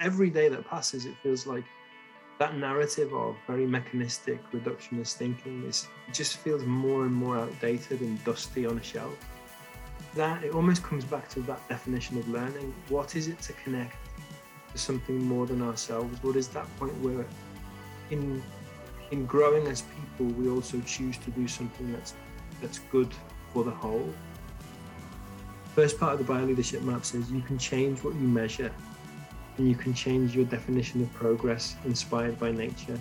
every day that passes, it feels like that narrative of very mechanistic reductionist thinking is just feels more and more outdated and dusty on a shelf. That it almost comes back to that definition of learning. What is it to connect to something more than ourselves? What is that point where in in growing as people we also choose to do something that's that's good for the whole? First part of the bio leadership map says you can change what you measure and you can change your definition of progress inspired by nature.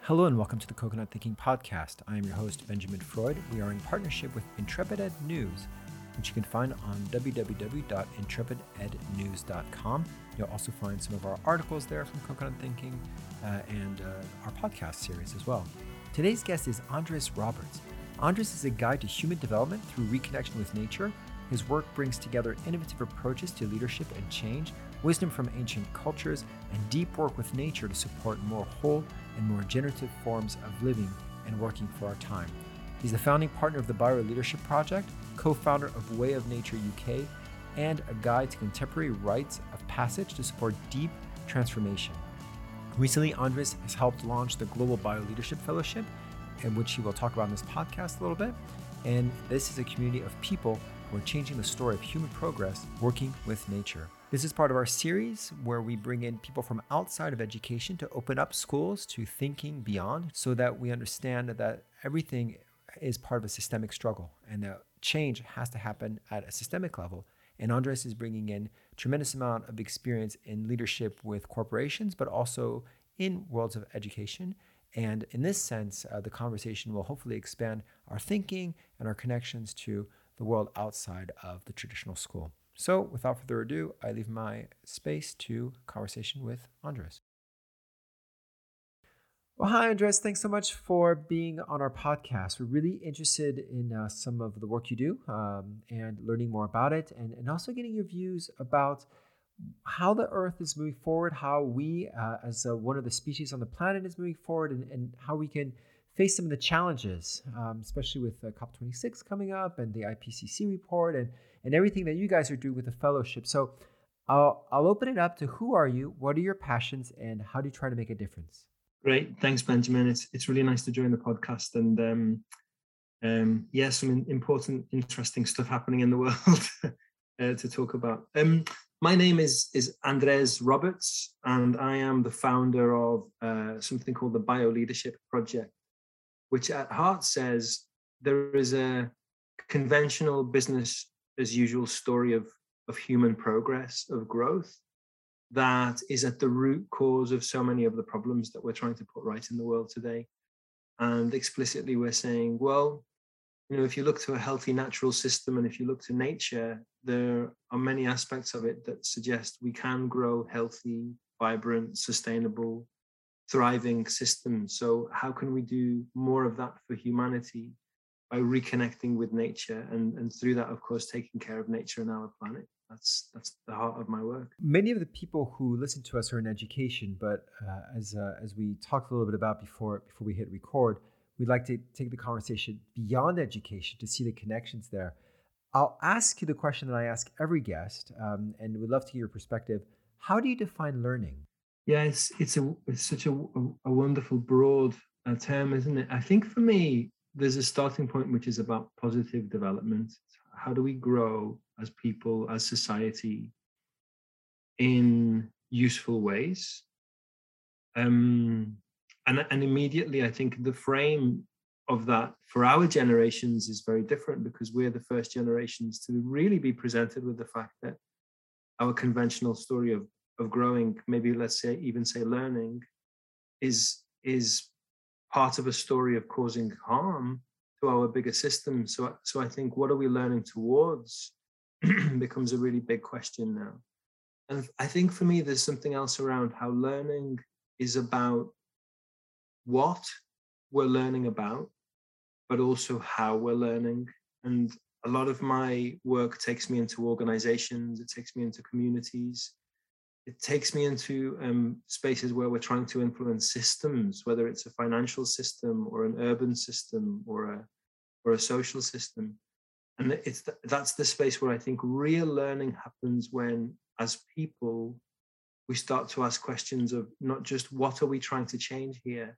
Hello and welcome to the Coconut Thinking Podcast. I am your host, Benjamin Freud. We are in partnership with Intrepid Ed News, which you can find on www.intrepidednews.com. You'll also find some of our articles there from Coconut Thinking uh, and uh, our podcast series as well. Today's guest is Andres Roberts. Andres is a guide to human development through reconnection with nature. His work brings together innovative approaches to leadership and change wisdom from ancient cultures, and deep work with nature to support more whole and more generative forms of living and working for our time. He's the founding partner of the Bio Leadership Project, co founder of Way of Nature UK, and a guide to contemporary rites of passage to support deep transformation. Recently, Andres has helped launch the Global Bio Leadership Fellowship, in which he will talk about in this podcast a little bit. And this is a community of people who are changing the story of human progress working with nature. This is part of our series where we bring in people from outside of education to open up schools to thinking beyond so that we understand that everything is part of a systemic struggle and that change has to happen at a systemic level. And Andres is bringing in tremendous amount of experience in leadership with corporations, but also in worlds of education. And in this sense, uh, the conversation will hopefully expand our thinking and our connections to the world outside of the traditional school. So, without further ado, I leave my space to conversation with Andres. Well, hi, Andres. Thanks so much for being on our podcast. We're really interested in uh, some of the work you do um, and learning more about it, and, and also getting your views about how the Earth is moving forward, how we, uh, as uh, one of the species on the planet, is moving forward, and, and how we can face some of the challenges, um, especially with uh, COP26 coming up and the IPCC report and and everything that you guys are doing with the fellowship. So I'll, I'll open it up to who are you, what are your passions, and how do you try to make a difference? Great, thanks, Benjamin. It's it's really nice to join the podcast, and um, um, yeah, some important, interesting stuff happening in the world uh, to talk about. Um, my name is is Andres Roberts, and I am the founder of uh, something called the Bio Leadership Project, which at heart says there is a conventional business as usual story of of human progress of growth that is at the root cause of so many of the problems that we're trying to put right in the world today. And explicitly we're saying well you know if you look to a healthy natural system and if you look to nature there are many aspects of it that suggest we can grow healthy vibrant sustainable thriving systems. So how can we do more of that for humanity by reconnecting with nature and, and through that of course taking care of nature and our planet. That's that's the heart of my work. Many of the people who listen to us are in education but uh, as uh, as we talked a little bit about before before we hit record we'd like to take the conversation beyond education to see the connections there. I'll ask you the question that i ask every guest um, and we'd love to hear your perspective. How do you define learning? Yeah it's it's a it's such a, a wonderful broad uh, term isn't it? I think for me there's a starting point which is about positive development. How do we grow as people, as society, in useful ways? Um, and, and immediately, I think the frame of that for our generations is very different because we're the first generations to really be presented with the fact that our conventional story of of growing, maybe let's say even say learning, is is part of a story of causing harm to our bigger system. So, so I think what are we learning towards becomes a really big question now. And I think for me, there's something else around how learning is about what we're learning about, but also how we're learning. And a lot of my work takes me into organizations, it takes me into communities, it takes me into um, spaces where we're trying to influence systems, whether it's a financial system or an urban system or a or a social system. And it's th- that's the space where I think real learning happens when, as people, we start to ask questions of not just what are we trying to change here,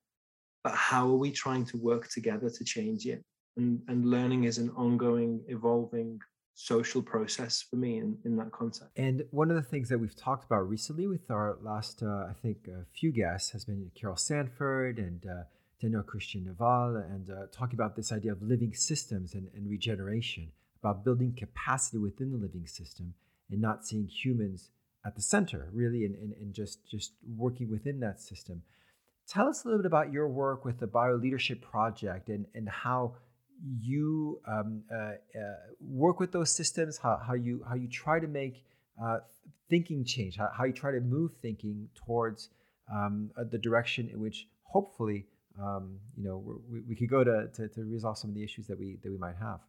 but how are we trying to work together to change it? And, and learning is an ongoing, evolving social process for me in, in that context. And one of the things that we've talked about recently with our last, uh, I think, a few guests has been Carol Sanford and uh, Daniel Christian Wahl, and uh, talking about this idea of living systems and, and regeneration, about building capacity within the living system and not seeing humans at the center, really, and, and, and just, just working within that system. Tell us a little bit about your work with the Bioleadership Project and, and how you um, uh, uh, work with those systems, how, how, you, how you try to make uh, thinking change, how, how you try to move thinking towards um, uh, the direction in which hopefully um, you know we, we could go to, to, to resolve some of the issues that we that we might have.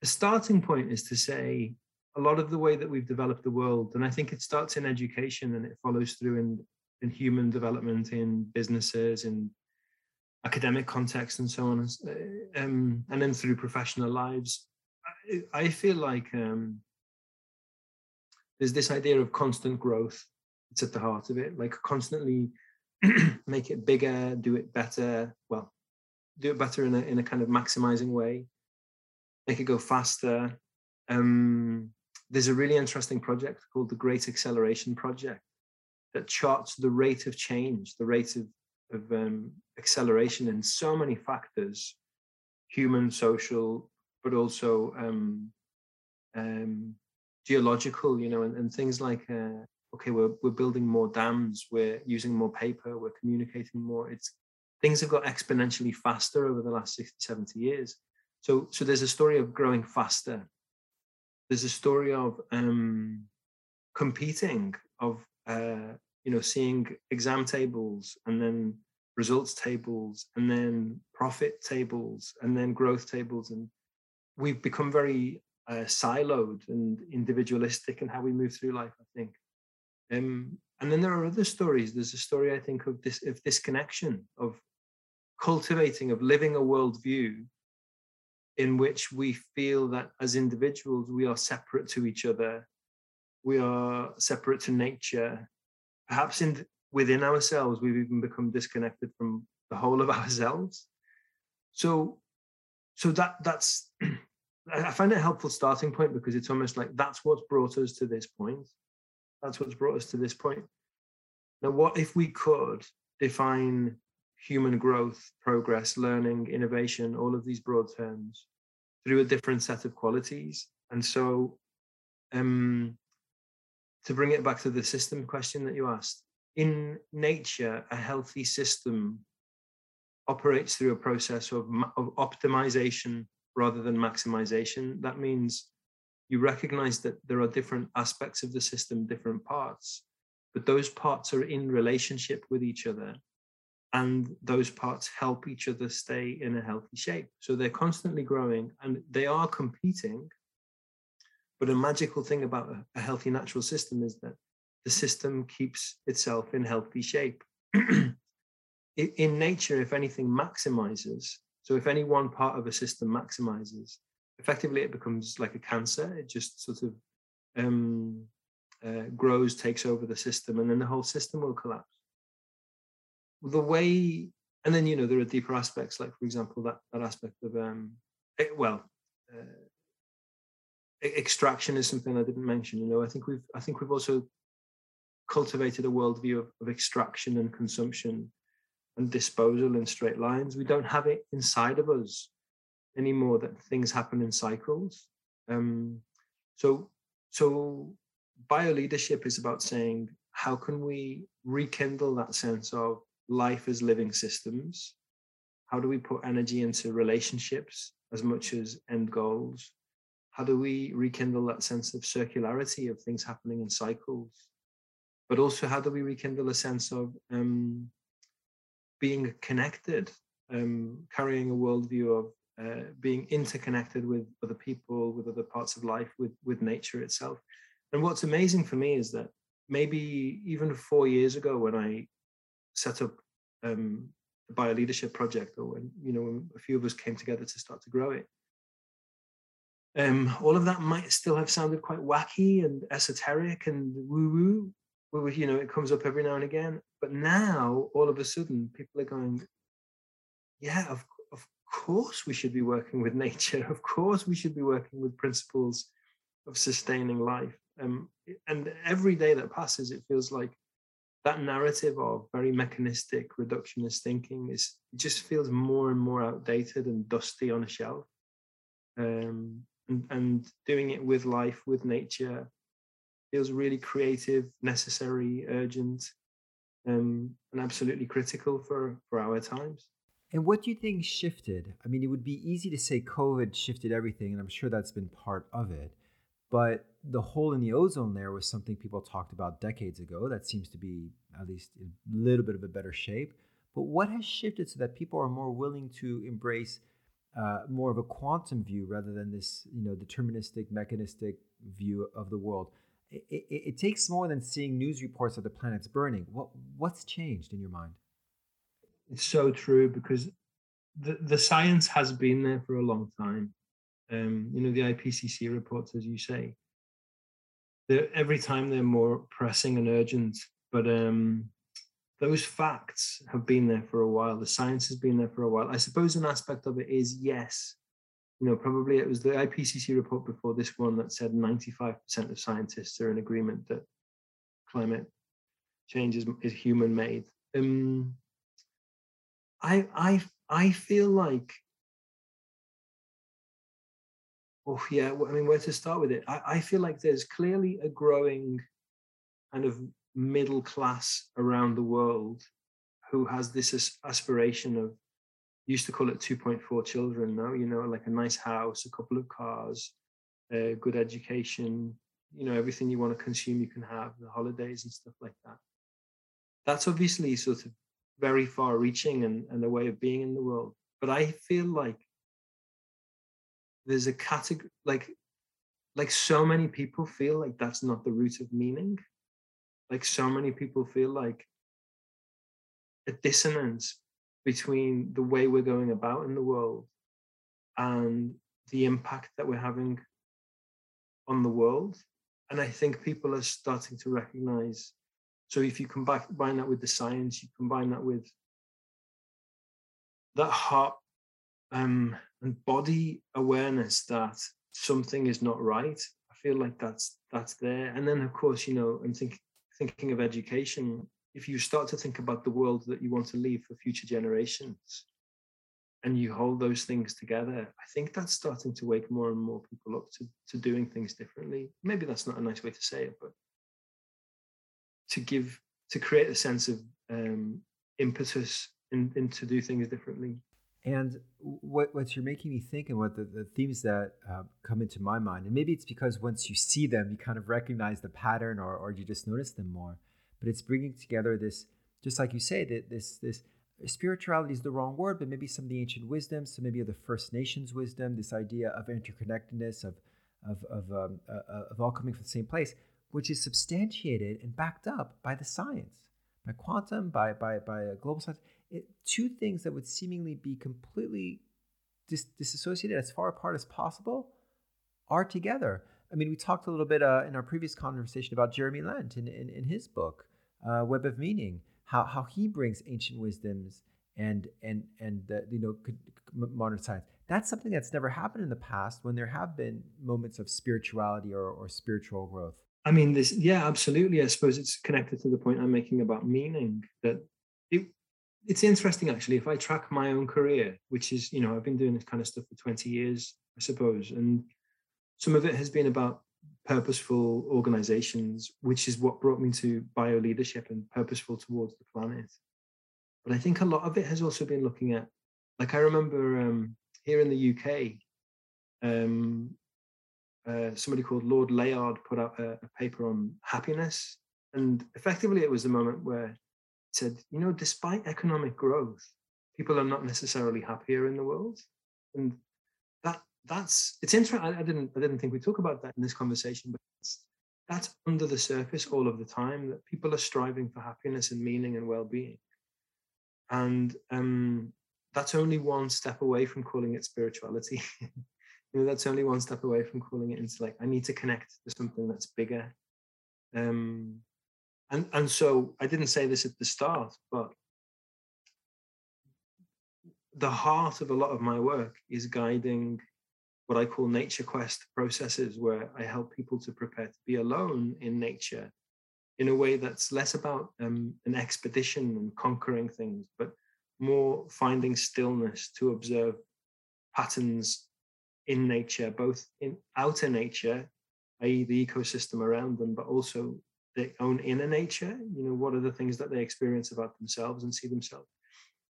The starting point is to say a lot of the way that we've developed the world, and I think it starts in education and it follows through in in human development, in businesses, in academic context, and so on, uh, um, and then through professional lives. I, I feel like um, there's this idea of constant growth. It's at the heart of it, like constantly make it bigger, do it better. Well, do it better in a in a kind of maximizing way. Make it go faster. Um, there's a really interesting project called the Great Acceleration Project that charts the rate of change, the rate of, of um, acceleration in so many factors human, social, but also um, um, geological, you know, and, and things like, uh, okay, we're, we're building more dams, we're using more paper, we're communicating more. It's things have got exponentially faster over the last 60, 70 years. So, so there's a story of growing faster there's a story of um, competing, of uh, you know seeing exam tables and then results tables and then profit tables and then growth tables, and we've become very uh, siloed and individualistic in how we move through life. I think. Um, and then there are other stories. There's a story I think of this of disconnection, of cultivating, of living a worldview in which we feel that as individuals we are separate to each other we are separate to nature perhaps in within ourselves we've even become disconnected from the whole of ourselves. So so that that's i find it a helpful starting point because it's almost like that's what's brought us to this point. That's what's brought us to this point. Now what if we could define human growth, progress, learning, innovation, all of these broad terms through a different set of qualities. And so, um, to bring it back to the system question that you asked, in nature, a healthy system operates through a process of, of optimization rather than maximization. That means you recognize that there are different aspects of the system, different parts, but those parts are in relationship with each other and those parts help each other stay in a healthy shape. So they're constantly growing and they are competing. But a magical thing about a, healthy natural system is that the system keeps itself in healthy shape. in nature, if anything maximizes, so if any one part of a system maximizes, effectively it becomes like a cancer. It just sort of um, uh, grows, takes over the system, and then the whole system will collapse the way and then you know there are deeper aspects like for example that that aspect of um well uh, extraction is something i didn't mention you know i think we've i think we've also cultivated a worldview of, of extraction and consumption and disposal in straight lines we don't have it inside of us anymore that things happen in cycles um so so bioleadership is about saying how can we rekindle that sense of life as living systems? How do we put energy into relationships as much as end goals? How do we rekindle that sense of circularity of things happening in cycles? But also, how do we rekindle a sense of um, being connected, um, carrying a worldview of uh, being interconnected with other people, with other parts of life, with with nature itself. And what's amazing for me is that maybe even four years ago, when I set up um, the Bioleadership Project, or when you know when a few of us came together to start to grow it. Um, all of that might still have sounded quite wacky and esoteric and woo-woo, you know, it comes up every now and again. But now, all of a sudden, people are going, yeah, of, of course we should be working with nature. Of course we should be working with principles of sustaining life. Um, and every day that passes, it feels like that narrative of very mechanistic reductionist thinking is it just feels more and more outdated and dusty on a shelf. Um, and, and doing it with life, with nature, feels really creative, necessary, urgent, um, and absolutely critical for, for our times. And what do you think shifted? I mean, it would be easy to say COVID shifted everything, and I'm sure that's been part of it. But the hole in the ozone layer was something people talked about decades ago. That seems to be at least a little bit of a better shape. But what has shifted so that people are more willing to embrace uh, more of a quantum view rather than this, you know, deterministic, mechanistic view of the world? It, it, it takes more than seeing news reports of the planet's burning. What what's changed in your mind? It's so true because the, the science has been there for a long time. Um, you know, the IPCC reports, as you say, every time they're more pressing and urgent. But um, those facts have been there for a while. The science has been there for a while. I suppose an aspect of it is yes, you know, probably it was the IPCC report before this one that said 95% of scientists are in agreement that climate change is, is human made. Um, I I I feel like oh yeah i mean where to start with it I, I feel like there's clearly a growing kind of middle class around the world who has this aspiration of used to call it 2.4 children now you know like a nice house a couple of cars a good education you know everything you want to consume you can have the holidays and stuff like that. That's obviously sort of very far reaching and, and a way of being in the world but i feel like there's a category like like so many people feel like that's not the root of meaning like so many people feel like a dissonance between the way we're going about in the world and the impact that we're having on the world and i think people are starting to recognize so if you combine that with the science you combine that with that heart um, and body awareness that something is not right. I feel like that's that's there. And then of course, you know, I'm thinking thinking of education. If you start to think about the world that you want to leave for future generations, and you hold those things together, I think that's starting to wake more and more people up to, to doing things differently. Maybe that's not a nice way to say it, but to give to create a sense of um, impetus in, in to do things differently. And what, what you're making me think, and what the, the themes that uh, come into my mind, and maybe it's because once you see them, you kind of recognize the pattern, or, or you just notice them more. But it's bringing together this, just like you say, that this this spirituality is the wrong word, but maybe some of the ancient wisdom, so maybe of the First Nations wisdom, this idea of interconnectedness, of of of, um, uh, uh, of all coming from the same place, which is substantiated and backed up by the science, by quantum, by by by global science it, two things that would seemingly be completely dis- disassociated as far apart as possible are together. I mean, we talked a little bit uh, in our previous conversation about Jeremy Lent in, in, in his book, uh, Web of Meaning, how, how he brings ancient wisdoms and and and the, you know modern science. That's something that's never happened in the past when there have been moments of spirituality or, or spiritual growth. I mean, this yeah, absolutely. I suppose it's connected to the point I'm making about meaning that it it's interesting actually if i track my own career which is you know i've been doing this kind of stuff for 20 years i suppose and some of it has been about purposeful organizations which is what brought me to bio leadership and purposeful towards the planet. But i think a lot of it has also been looking at like i remember um, here in the uk um, uh, somebody called lord layard put out a, a paper on happiness and effectively it was the moment where said, you know, despite economic growth, people are not necessarily happier in the world, and that that's it's interesting. I, didn't I didn't think we talk about that in this conversation, but that's under the surface all of the time that people are striving for happiness and meaning and well-being, and um, that's only one step away from calling it spirituality. you know, that's only one step away from calling it into like I need to connect to something that's bigger. Um, and and so I didn't say this at the start, but the heart of a lot of my work is guiding what I call nature quest processes, where I help people to prepare to be alone in nature in a way that's less about um, an expedition and conquering things, but more finding stillness to observe patterns in nature, both in outer nature, i.e., the ecosystem around them, but also their own inner nature. You know, what are the things that they experience about themselves and see themselves?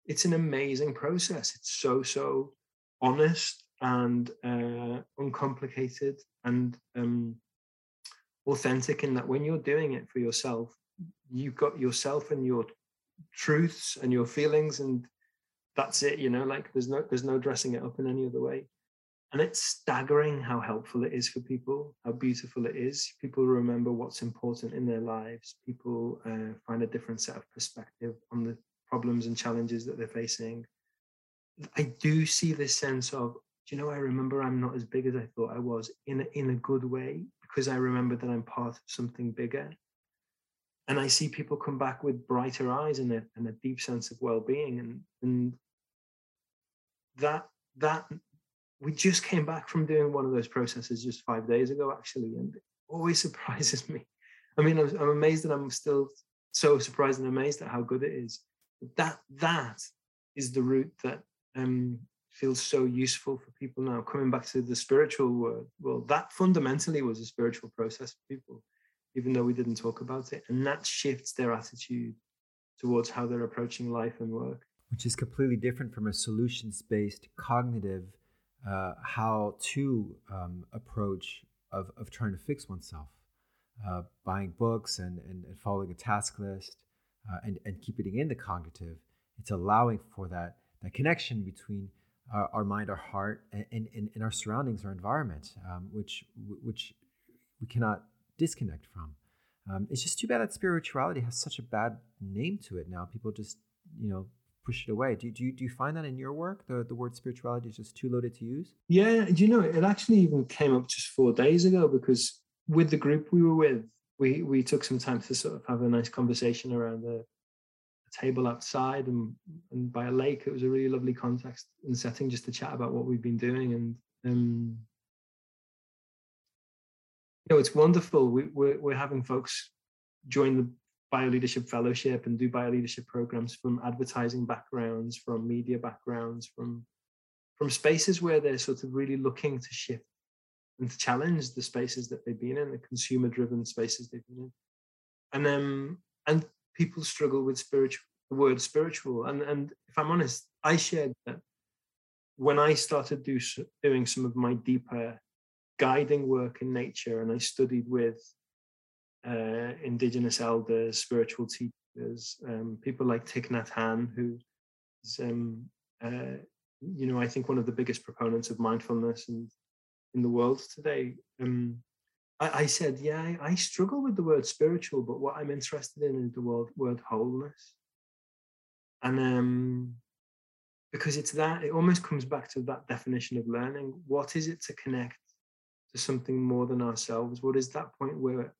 It's an amazing process. It's so, so honest and uh, uncomplicated and um, authentic in that when you're doing it for yourself, you've got yourself and your truths and your feelings, and that's it. You know, like there's no there's no dressing it up in any other way. And it's staggering how helpful it is for people, how beautiful it is. People remember what's important in their lives. People uh, find a different set of perspective on the problems and challenges that they're facing. I do see this sense of, do you know, I remember I'm not as big as I thought I was in a, in a good way because I remember that I'm part of something bigger. And I see people come back with brighter eyes and a, and a deep sense of well-being. And, and that, that we just came back from doing one of those processes just five days ago, actually. And it always surprises me. I mean, I'm, I'm amazed that I'm still so surprised and amazed at how good it is. That, that is the route that um, feels so useful for people now. Coming back to the spiritual world, well, that fundamentally was a spiritual process for people, even though we didn't talk about it. And that shifts their attitude towards how they're approaching life and work. Which is completely different from a solutions based cognitive uh, how to um, approach of, of trying to fix oneself. Uh, buying books and, and, and, following a task list uh, and, and keeping in the cognitive, it's allowing for that, that connection between our, our mind, our heart, and, and, and, our surroundings, our environment, um, which which we cannot disconnect from. Um, it's just too bad that spirituality has such a bad name to it now. People just you know push it away. Do, do, you, do you find that in your work? The, the word spirituality is just too loaded to use? Yeah, you know, it actually even came up just four days ago because with the group we were with, we, we took some time to sort of have a nice conversation around the, table outside and, and by a lake. It was a really lovely context and setting just to chat about what we've been doing. And um, you know, it's wonderful. We, we're, we're having folks join the bioleadership fellowship and do bioleadership programs from advertising backgrounds, from media backgrounds, from from spaces where they're sort of really looking to shift and to challenge the spaces that they've been in, the consumer-driven spaces they've been in. And um, and people struggle with spiritual the word spiritual. And and if I'm honest, I shared that when I started do, doing some of my deeper guiding work in nature, and I studied with uh, indigenous elders, spiritual teachers, um, people like Thich Nhat Hanh, who is, um, uh, you know, I think one of the biggest proponents of mindfulness and in the world today. Um, I, I, said, yeah, I, I, struggle with the word spiritual, but what I'm interested in is the word, word wholeness. And um, because it's that, it almost comes back to that definition of learning. What is it to connect to something more than ourselves? What is that point where,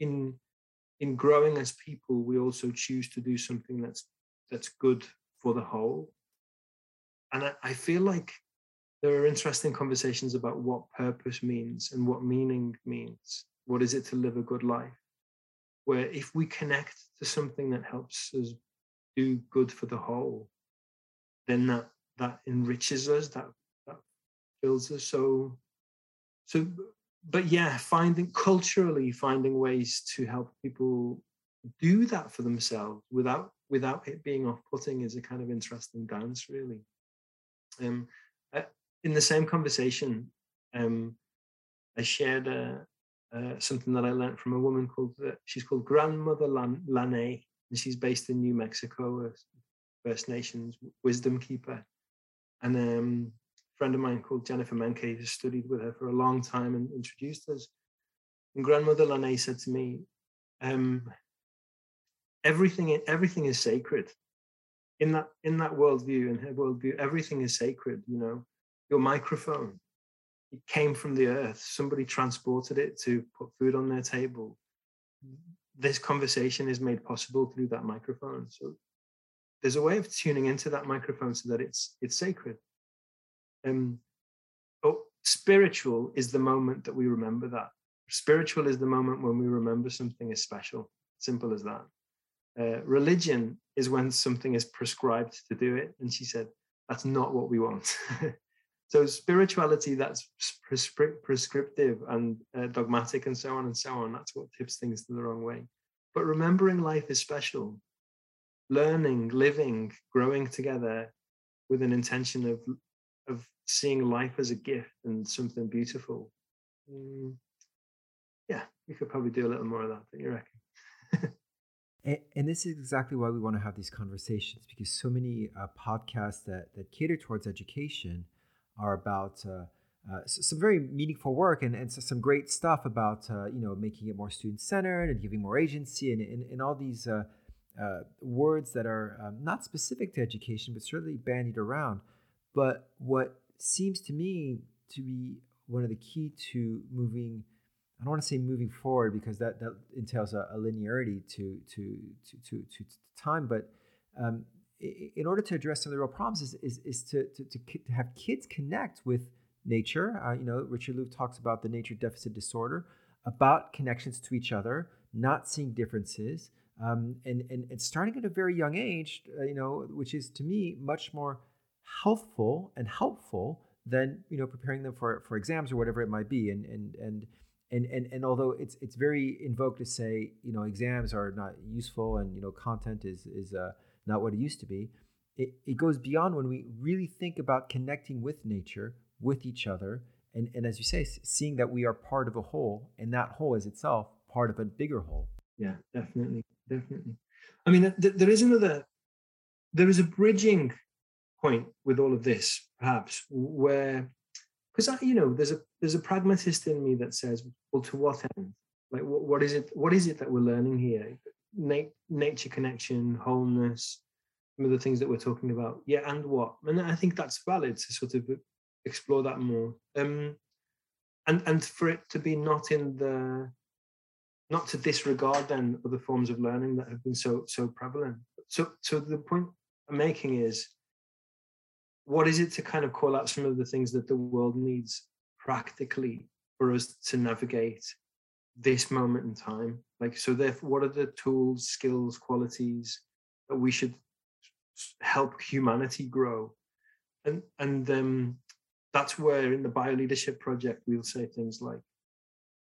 in in growing as people, we also choose to do something that's that's good for the whole? And I, I feel like there are interesting conversations about what purpose means and what meaning means. What is it to live a good life? Where if we connect to something that helps us do good for the whole, then that that enriches us, that that fills us. So so but yeah, finding culturally finding ways to help people do that for themselves without without it being off-putting is a kind of interesting dance, really. Um, uh, in the same conversation, um, I shared uh, uh, something that I learned from a woman called uh, she's called Grandmother Lan- Lane, and she's based in New Mexico, a First Nations wisdom keeper. And um, a friend of mine called Jennifer Menke who studied with her for a long time and introduced us. And grandmother Lane said to me, um, everything, everything is sacred. In that, in that worldview, in her worldview, everything is sacred. You know, your microphone, it came from the earth. Somebody transported it to put food on their table this conversation is made possible through that microphone. So there's a way of tuning into that microphone so that it's it's sacred. Um, oh, spiritual is the moment that we remember that. Spiritual is the moment when we remember something is special. Simple as that. Uh, religion is when something is prescribed to do it. And she said, that's not what we want. so spirituality that's prescri- prescriptive and uh, dogmatic and so on and so on, that's what tips things to the wrong way. But remembering life is special. Learning, living, growing together with an intention of of seeing life as a gift and something beautiful. Mm, yeah, we could probably do a little more of that. Don't you reckon? And, and, this is exactly why we want to have these conversations because so many uh, podcasts that, that cater towards education are about uh, uh, some very meaningful work and, and so some great stuff about uh, you know making it more student centered and giving more agency and, and, and all these uh, uh, words that are um, not specific to education but certainly bandied around. But what seems to me to be one of the key to moving I don't want to say moving forward because that, that entails a, a linearity to, to, to, to, to, time. But um, in order to address some of the real problems is, is, is to, to, to, have kids connect with nature. Uh, you know, Richard Louv talks about the nature deficit disorder, about connections to each other, not seeing differences, um, and, and, and starting at a very young age, uh, you know, which is to me much more healthful and helpful than, you know, preparing them for, for exams or whatever it might be. And, and, and, and and and although it's it's very invoked to say you know exams are not useful and you know content is is uh, not what it used to be it, it goes beyond when we really think about connecting with nature with each other and and as you say seeing that we are part of a whole and that whole is itself part of a bigger whole yeah definitely definitely i mean th- there is another there is a bridging point with all of this perhaps where because I you know there's a there's a pragmatist in me that says well to what end? Like what, what is it what is it that we're learning here? Na- nature connection wholeness some of the things that we're talking about. Yeah and what? And i think that's valid to sort of explore that more. Um and and for it to be not in the not to disregard then other forms of learning that have been so so prevalent. So so the point i'm making is what is it to kind of call out some of the things that the world needs practically for us to navigate this moment in time? Like so therefore what are the tools skills qualities that we should help humanity grow? And and um that's where in the bio leadership project we'll say things like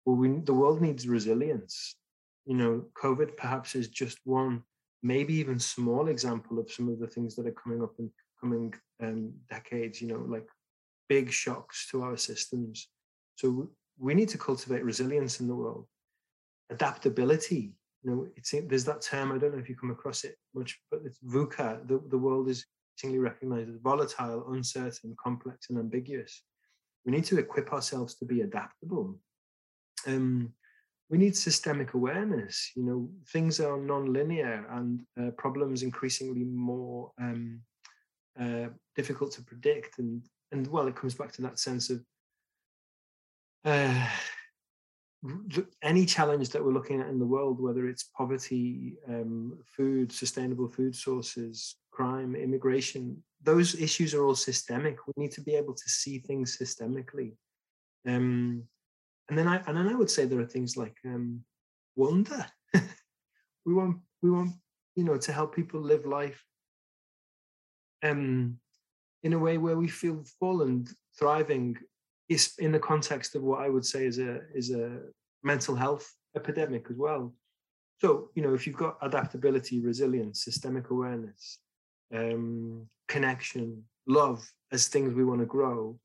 well we the world needs resilience. You know covid perhaps is just one maybe even small example of some of the things that are coming up in coming um, decades, you know, like big shocks to our systems. So we need to cultivate resilience in the world, adaptability. You know, it's there's that term. I don't know if you come across it much, but it's VUCA. The, the world is increasingly recognized as volatile, uncertain, complex, and ambiguous. We need to equip ourselves to be adaptable. Um, we need systemic awareness. You know, things are non-linear and uh, problems increasingly more um, uh, difficult to predict. And and well it comes back to that sense of uh, any challenge that we're looking at in the world whether it's poverty um, food sustainable food sources crime immigration those issues are all systemic. We need to be able to see things systemically. Um, and then i and then i would say there are things like um, wonder. We want we want you know to help people live life um, in a way where we feel full and thriving is in the context of what I would say is a is a mental health epidemic as well. So you know, if you've got adaptability, resilience, systemic awareness, um, connection, love as things we want to grow,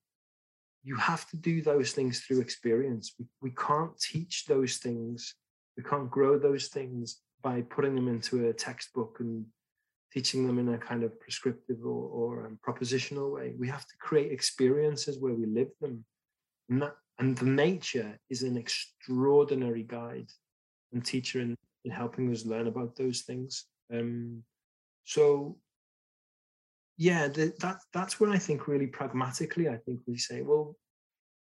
you have to do those things through experience. We, we can't teach those things. We can't grow those things by putting them into a textbook and teaching them in a kind of prescriptive or, or um, propositional way. We have to create experiences where we live them. And, that, and the nature is an extraordinary guide and teacher in, in helping us learn about those things. Um, so, yeah, the, that that's where I think really pragmatically, I think we say, well,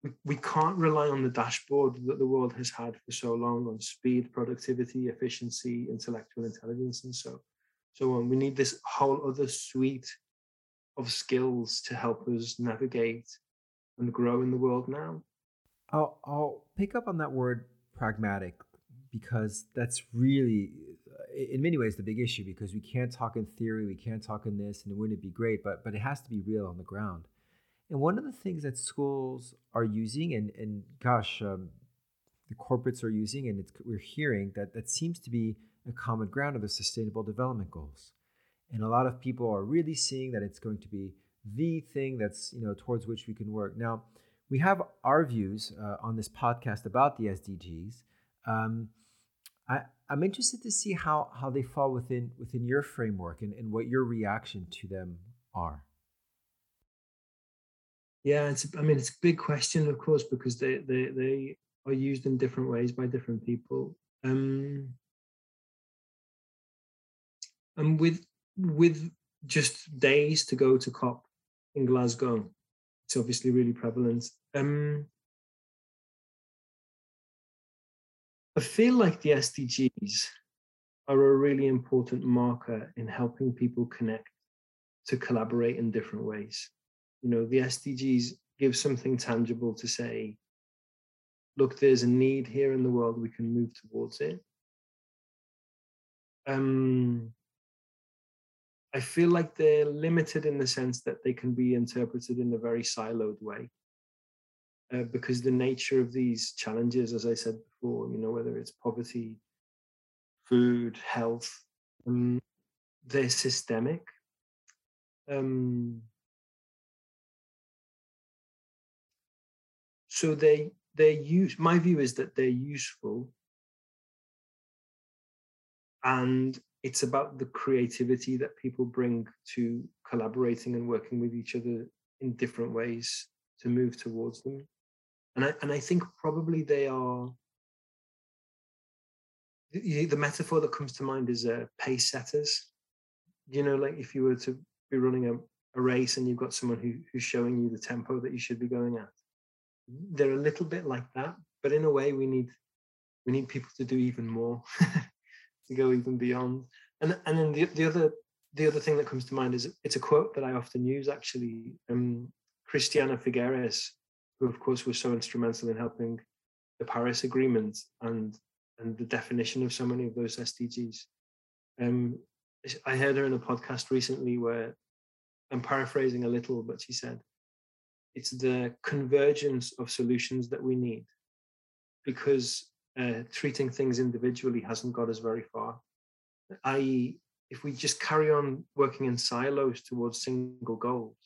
we, we can't rely on the dashboard that the world has had for so long on speed, productivity, efficiency, intellectual intelligence, and so so on. We need this whole other suite of skills to help us navigate and grow in the world now. I'll, I'll pick up on that word pragmatic because that's really in many ways the big issue because we can't talk in theory we can't talk in this and it wouldn't it be great but but it has to be real on the ground and one of the things that schools are using, and, and gosh, um, the corporates are using, and we're hearing that that seems to be a common ground of the Sustainable Development Goals. And a lot of people are really seeing that it's going to be the thing that's you know towards which we can work. Now, we have our views uh, on this podcast about the SDGs. Um, I, I'm interested to see how how they fall within within your framework and, and what your reaction to them are. Yeah, it's. I mean, it's a big question, of course, because they they they are used in different ways by different people. Um, and with with just days to go to COP in Glasgow, it's obviously really prevalent. Um, I feel like the SDGs are a really important marker in helping people connect to collaborate in different ways you know the sdgs give something tangible to say look there's a need here in the world we can move towards it um i feel like they're limited in the sense that they can be interpreted in a very siloed way uh, because the nature of these challenges as i said before you know whether it's poverty food health um, they're systemic. Um, so they they use my view is that they're useful and it's about the creativity that people bring to collaborating and working with each other in different ways to move towards them. And i and i think probably they are the, metaphor that comes to mind is uh, pace setters. You know like if you were to be running a, a race and you've got someone who, who's showing you the tempo that you should be going at they're a little bit like that, but in a way we need we need people to do even more to go even beyond. And and then the, the other the other thing that comes to mind is it's a quote that I often use actually. Um, Christiana Figueres, who of course was so instrumental in helping the Paris Agreement and and the definition of so many of those SDGs. Um, I heard her in a podcast recently where I'm paraphrasing a little, but she said, it's the convergence of solutions that we need because uh, treating things individually hasn't got us very far. I.e., if we just carry on working in silos towards single goals,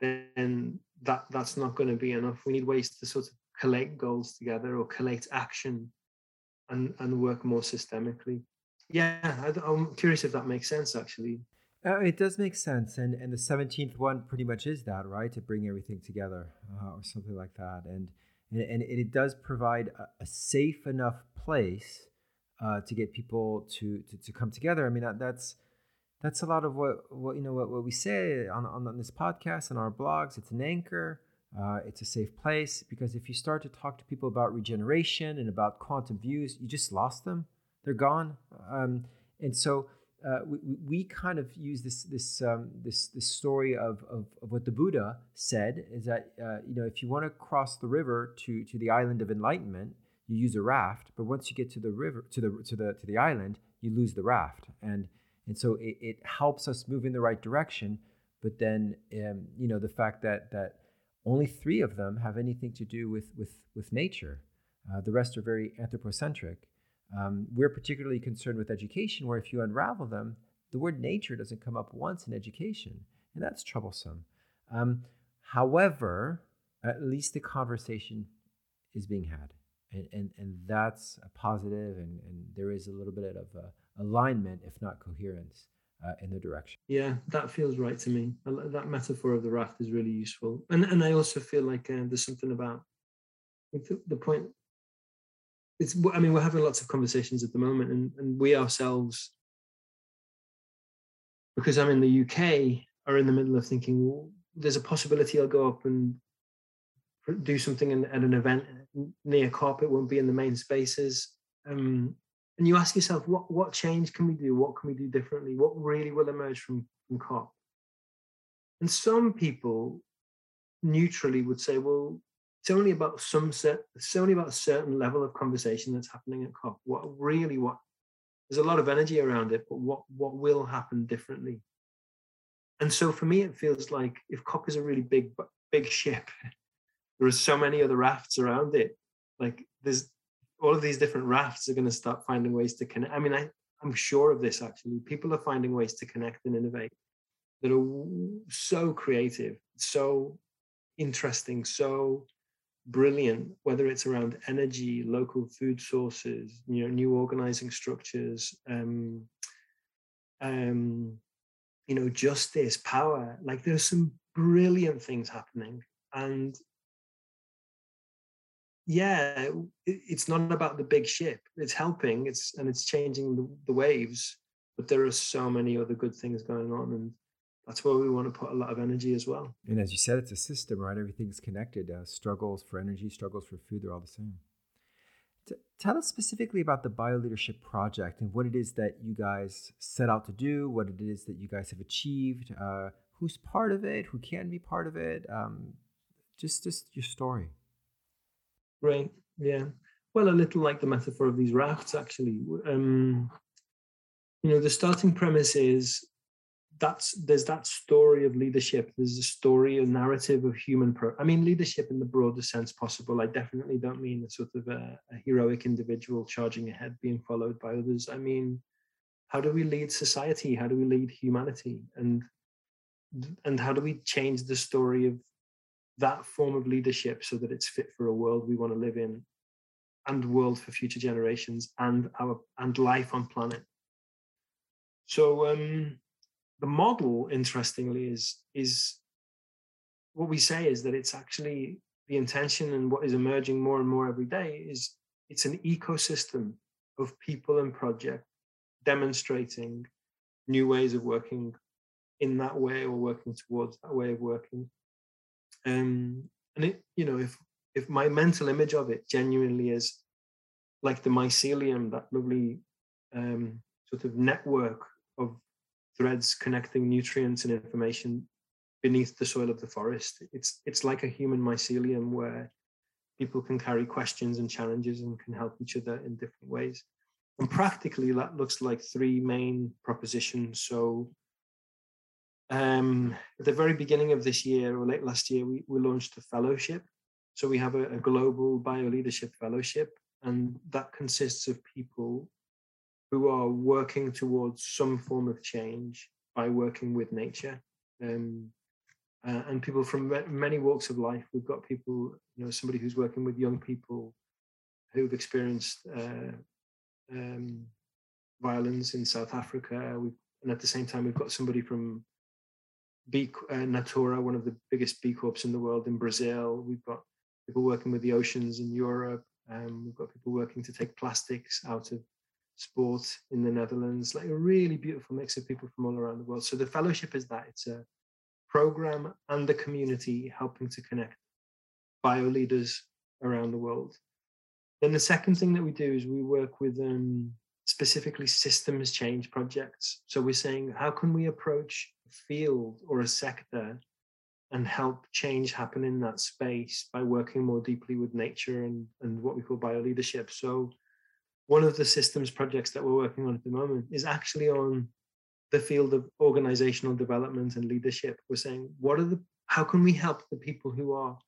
then that that's not going to be enough. We need ways to sort of collate goals together or collate action and and work more systemically. Yeah, I, I'm curious if that makes sense actually. Uh, it does make sense, and and the seventeenth one pretty much is that, right? To bring everything together, uh, or something like that, and and, and it does provide a, a safe enough place uh, to get people to, to to come together. I mean, that, that's that's a lot of what what you know what, what we say on, on on this podcast and our blogs. It's an anchor. Uh, it's a safe place because if you start to talk to people about regeneration and about quantum views, you just lost them. They're gone, um, and so uh, we, we kind of use this this um, this this story of, of, of, what the Buddha said is that uh, you know if you want to cross the river to to the island of enlightenment, you use a raft. But once you get to the river to the to the to the island, you lose the raft, and and so it, it helps us move in the right direction. But then um, you know the fact that that only three of them have anything to do with with with nature. Uh, the rest are very anthropocentric. Um, we're particularly concerned with education, where if you unravel them, the word nature doesn't come up once in education, and that's troublesome. Um, however, at least the conversation is being had, and, and, and that's a positive, and, and there is a little bit of alignment, if not coherence. Uh, in the direction. Yeah, that feels right to me. That metaphor of the raft is really useful, and and I also feel like uh, there's something about the, the point it's i mean we're having lots of conversations at the moment and, and we ourselves because i'm in the uk are in the middle of thinking well, there's a possibility i'll go up and do something in, at an event near COP. It won't be in the main spaces. Um, and you ask yourself, what what change can we do? What can we do differently? What really will emerge from from COP? And some people neutrally would say, well, it's only about some set, it's only about a certain level of conversation that's happening at COP. What really what there's a lot of energy around it, but what what will happen differently? And so for me, it feels like if COP is a really big big ship, there are so many other rafts around it. Like there's all of these different rafts are going to start finding ways to connect. I mean, I, I'm sure of this actually. People are finding ways to connect and innovate that are so creative, so interesting, so brilliant, whether it's around energy, local food sources, you know, new organizing structures, um, um, you know, justice, power. Like there's some brilliant things happening. And yeah, it's not about the big ship. It's helping. It's and it's changing the, the waves. But there are so many other good things going on, and that's where we want to put a lot of energy as well. And as you said, it's a system, right? Everything's connected. Uh, struggles for energy, struggles for food, they're all the same. T- tell us specifically about the BioLeadership Project and what it is that you guys set out to do, what it is that you guys have achieved, uh, who's part of it, who can be part of it. Um, just, just your story. Right. Yeah. Well, a little like the metaphor of these rafts, actually. Um, you know, the starting premise is that's there's that story of leadership. There's a story, a narrative of human pro. I mean, leadership in the broadest sense possible. I definitely don't mean a sort of a, a heroic individual charging ahead, being followed by others. I mean, how do we lead society? How do we lead humanity? And and how do we change the story of that form of leadership so that it's fit for a world we want to live in and world for future generations and our and life on planet so um the model interestingly is is what we say is that it's actually the intention and what is emerging more and more every day is it's an ecosystem of people and project demonstrating new ways of working in that way or working towards that way of working. Um, and it, you know, if if my mental image of it genuinely is like the mycelium, that lovely um, sort of network of threads connecting nutrients and information beneath the soil of the forest. It's it's like a human mycelium where people can carry questions and challenges and can help each other in different ways. And practically, that looks like three main propositions. So um, at the very beginning of this year or late last year, we, we launched a fellowship. So we have a, a global bio leadership fellowship, and that consists of people who are working towards some form of change by working with nature. Um, uh, and people from many walks of life. We've got people, you know, somebody who's working with young people who've experienced uh, um, violence in South Africa. We've, and at the same time, we've got somebody from B uh, Natura, one of the biggest B Corps in the world in Brazil. We've got people working with the oceans in Europe. Um, we've got people working to take plastics out of sport in the Netherlands, like a really beautiful mix of people from all around the world. So the fellowship is that it's a program and the community helping to connect bio leaders around the world. Then the second thing that we do is we work with um, specifically systems change projects. So we're saying, how can we approach a field or a sector and help change happen in that space by working more deeply with nature and, and what we call bioleadership. So one of the systems projects that we're working on at the moment is actually on the field of organizational development and leadership. We're saying, what are the how can we help the people who are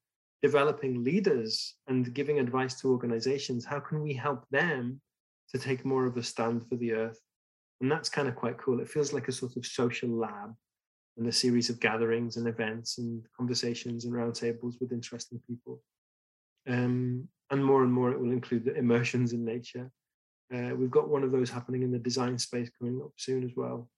developing leaders and giving advice to organizations? How can we help them to take more of a stand for the earth? And that's kind of quite cool. It feels like a sort of social lab and a series of gatherings and events and conversations and roundtables with interesting people. Um, and more and more, it will include the immersions in nature. Uh, we've got one of those happening in the design space coming up soon as well.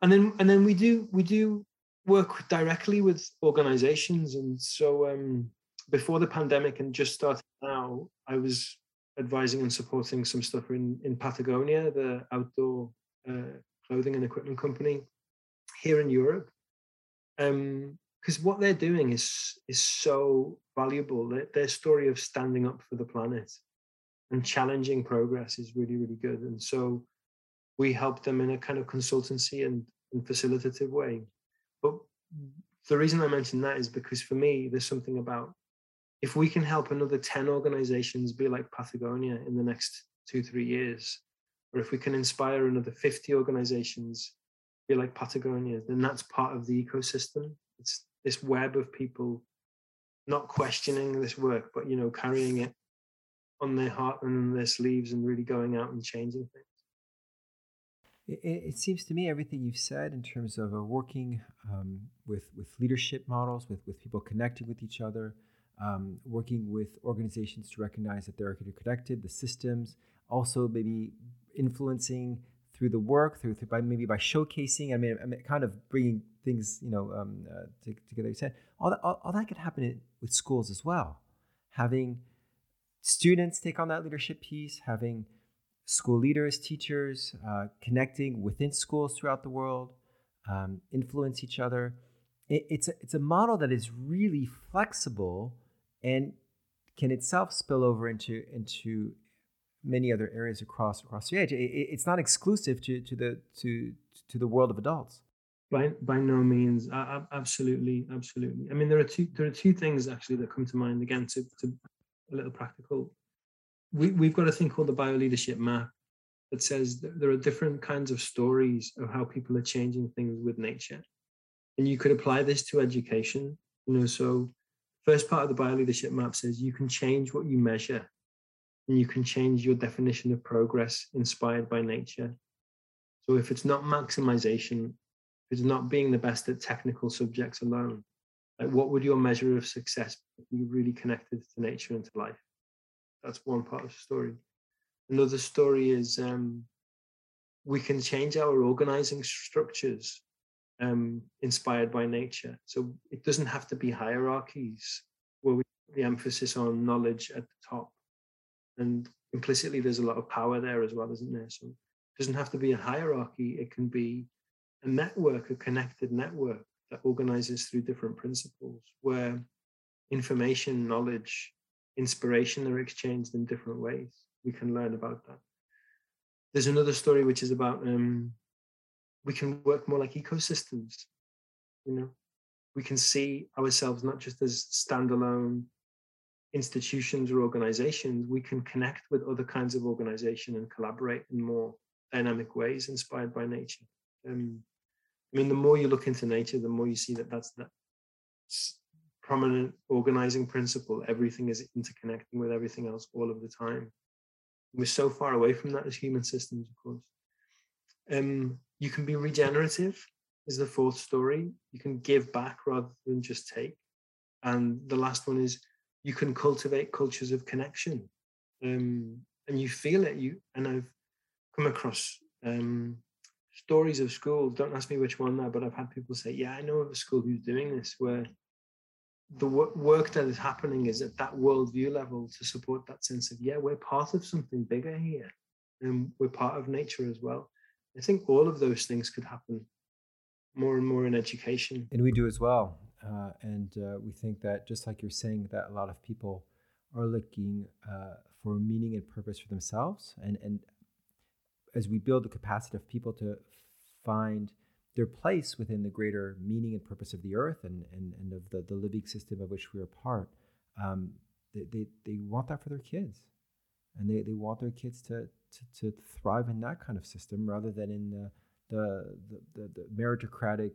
And then, and then we do we do work directly with organizations. And so, um, before the pandemic and just starting now, I was advising and supporting some stuff in in Patagonia, the outdoor uh, clothing and equipment company here in Europe. Um, because what they're doing is is so valuable. Their, their story of standing up for the planet and challenging progress is really really good. And so we help them in a kind of consultancy and, and facilitative way. But the reason I mention that is because for me, there's something about if we can help another 10 organizations be like Patagonia in the next two, three years, or if we can inspire another 50 organizations be like Patagonia, then that's part of the ecosystem. It's this web of people not questioning this work, but you know, carrying it on their heart and their sleeves and really going out and changing things. It, it seems to me everything you've said in terms of uh, working um, with with leadership models, with with people connecting with each other, um, working with organizations to recognize that they're interconnected, the systems, also maybe influencing through the work, through, through by maybe by showcasing. I mean, I kind of bringing things, you know, um, uh, to, together. You said all that, all, all that could happen in, with schools as well. Having students take on that leadership piece, having school leaders, teachers uh, connecting within schools throughout the world, um, influence each other. It, it's a, it's a model that is really flexible and can itself spill over into into many other areas across across the age. It, it's not exclusive to to the to to the world of adults. By by no means, absolutely, absolutely. I mean, there are two there are two things actually that come to mind again. To to a little practical, we we've got a thing called the bio leadership map that says that there are different kinds of stories of how people are changing things with nature, and you could apply this to education. You know, so first part of the bio leadership map says you can change what you measure and you can change your definition of progress inspired by nature. So if it's not maximization, if it's not being the best at technical subjects alone, like what would your measure of success be really connected to nature and to life? That's one part of the story. Another story is um, we can change our organizing structures um, inspired by nature. So it doesn't have to be hierarchies where we put the emphasis on knowledge at the top and implicitly there's a lot of power there as well isn't there so it doesn't have to be a hierarchy it can be a network a connected network that organizes through different principles where information knowledge inspiration are exchanged in different ways. We can learn about that. There's another story which is about um, we can work more like ecosystems you know? We can see ourselves not just as standalone institutions or organizations, we can connect with other kinds of organization and collaborate in more dynamic ways inspired by nature. Um, I mean, the more you look into nature, the more you see that that's that prominent organizing principle. Everything is interconnecting with everything else all of the time. We're so far away from that as human systems, of course. Um, you can be regenerative, is the fourth story. You can give back rather than just take. And the last one is you can cultivate cultures of connection um, and you feel it you and i've come across um, stories of schools don't ask me which one now but i've had people say yeah i know of a school who's doing this where the work that is happening is at that worldview level to support that sense of yeah we're part of something bigger here and we're part of nature as well. I think all of those things could happen more and more in education. And we do as well uh, and uh, we think that just like you're saying that a lot of people are looking uh, for meaning and purpose for themselves and and as we build the capacity of people to find their place within the greater meaning and purpose of the earth and, and, and of the, the living system of which we are part, um, they, they, they want that for their kids. And they, they want their kids to, to, to thrive in that kind of system rather than in the, the, the, the meritocratic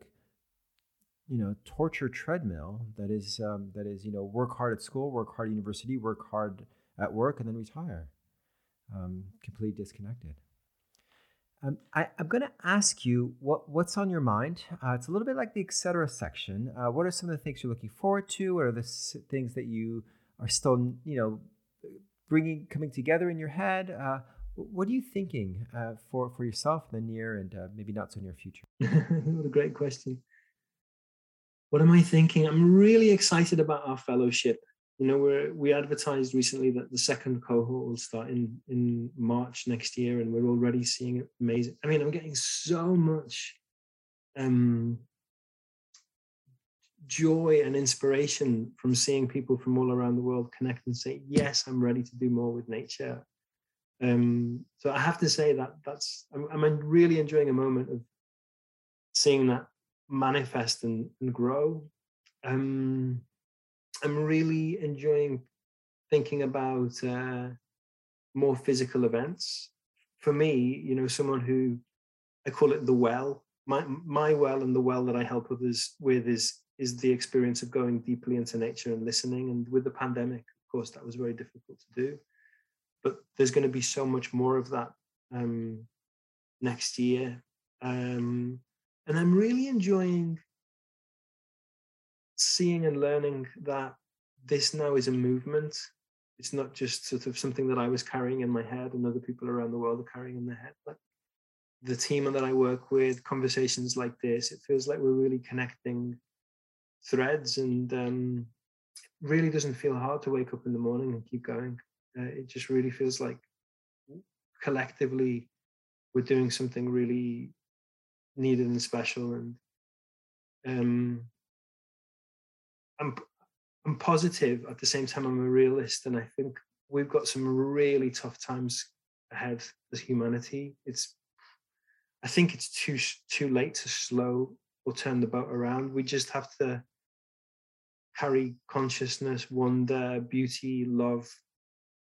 you know torture treadmill that is um, that is you know work hard at school work hard at university work hard at work and then retire um, completely disconnected um, I, am going to ask you what, what's on your mind. Uh, it's a little bit like the etc. section. Uh, what are some of the things you're looking forward to? What are the s- things that you are still, you know, bringing coming together in your head? Uh, what are you thinking uh, for for yourself in the near and uh, maybe not so near future? what a great question what am I thinking? I'm really excited about our fellowship. You know, we we advertised recently that the second cohort will start in in March next year, and we're already seeing amazing. I mean, I'm getting so much um, joy and inspiration from seeing people from all around the world connect and say, "Yes, I'm ready to do more with nature." Um, so I have to say that that's I'm, I'm really enjoying a moment of seeing that manifest and, and grow. Um, I'm really enjoying thinking about uh, more physical events. For me, you know, someone who I call it the well. My my well and the well that I help others with is is the experience of going deeply into nature and listening. And with the pandemic, of course, that was very difficult to do. But there's going to be so much more of that um, next year. Um, and I'm really enjoying seeing and learning that this now is a movement. It's not just sort of something that I was carrying in my head and other people around the world are carrying in their head, but the team that I work with, conversations like this, it feels like we're really connecting threads and um, really doesn't feel hard to wake up in the morning and keep going. Uh, it just really feels like collectively we're doing something really needed and special and um, I'm I'm positive at the same time I'm a realist and I think we've got some really tough times ahead as humanity. It's I think it's too too late to slow or turn the boat around. We just have to carry consciousness, wonder, beauty, love,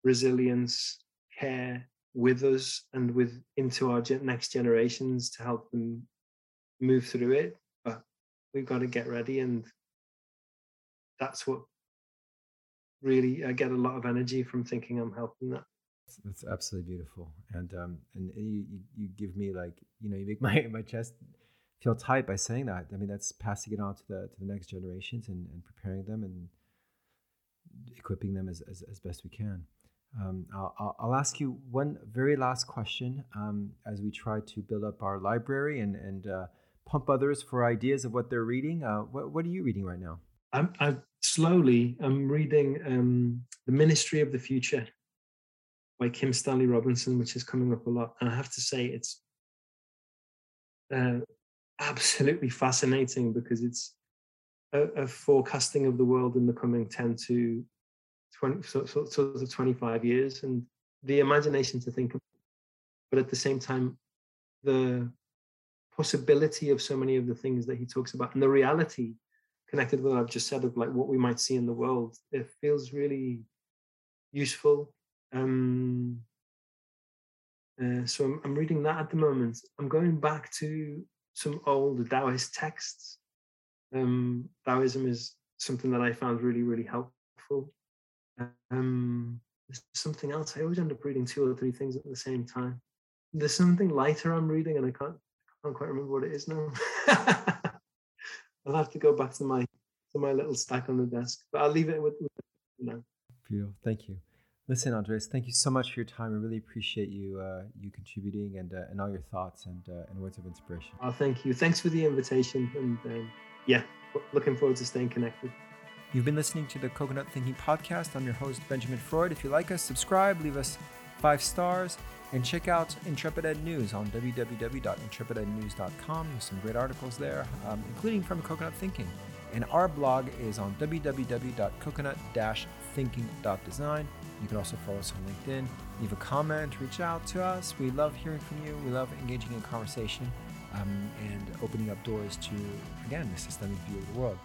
resilience, care with us and with into our next generations to help them move through it. But we've got to get ready, and that's what really I get a lot of energy from thinking I'm helping that. That's absolutely beautiful, and um, and you you give me like you know you make my my chest feel tight by saying that. I mean that's passing it on to the to the next generations and, and preparing them and equipping them as as, as best we can. Um, I'll, I'll ask you one very last question um, as we try to build up our library and and uh, pump others for ideas of what they're reading. Uh, what what are you reading right now? I'm, I'm slowly. I'm reading um, the Ministry of the Future by Kim Stanley Robinson, which is coming up a lot. And I have to say, it's uh, absolutely fascinating because it's a, a, forecasting of the world in the coming 10 to 20, sort, sort, sort of 25 years and the imagination to think of, but at the same time, the possibility of so many of the things that he talks about and the reality connected with what I've just said of like what we might see in the world, it feels really useful um, uh, so I'm, I'm, reading that at the moment. I'm going back to some old Taoist texts. Um, Taoism is something that I found really, really helpful. Um, there's something else. I always end up reading two or three things at the same time. There's something lighter I'm reading, and I can't, I can't quite remember what it is now. I'll have to go back to my to my little stack on the desk, but I'll leave it with, with you know. Beautiful. Thank you. Listen, Andres, thank you so much for your time. I really appreciate you uh, you contributing and uh, and all your thoughts and uh, and words of inspiration. Oh, thank you. Thanks for the invitation, and um, yeah, looking forward to staying connected. You've been listening to the Coconut Thinking podcast. I'm your host Benjamin Freud. If you like us, subscribe, leave us five stars, and check out Intrepid Ed News on www.intrepidednews.com. There's some great articles there, um, including from Coconut Thinking. And our blog is on www.coconut-thinking.design. You can also follow us on LinkedIn, leave a comment, reach out to us. We love hearing from you. We love engaging in conversation um, and opening up doors to, again, the systemic view of the world.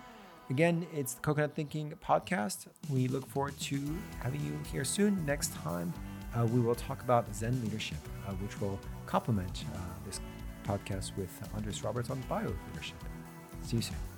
Again, it's the Coconut Thinking podcast. We look forward to having you here soon. Next time, uh, we will talk about Zen leadership, uh, which will complement uh, this podcast with Andres Roberts on bio leadership. See you soon.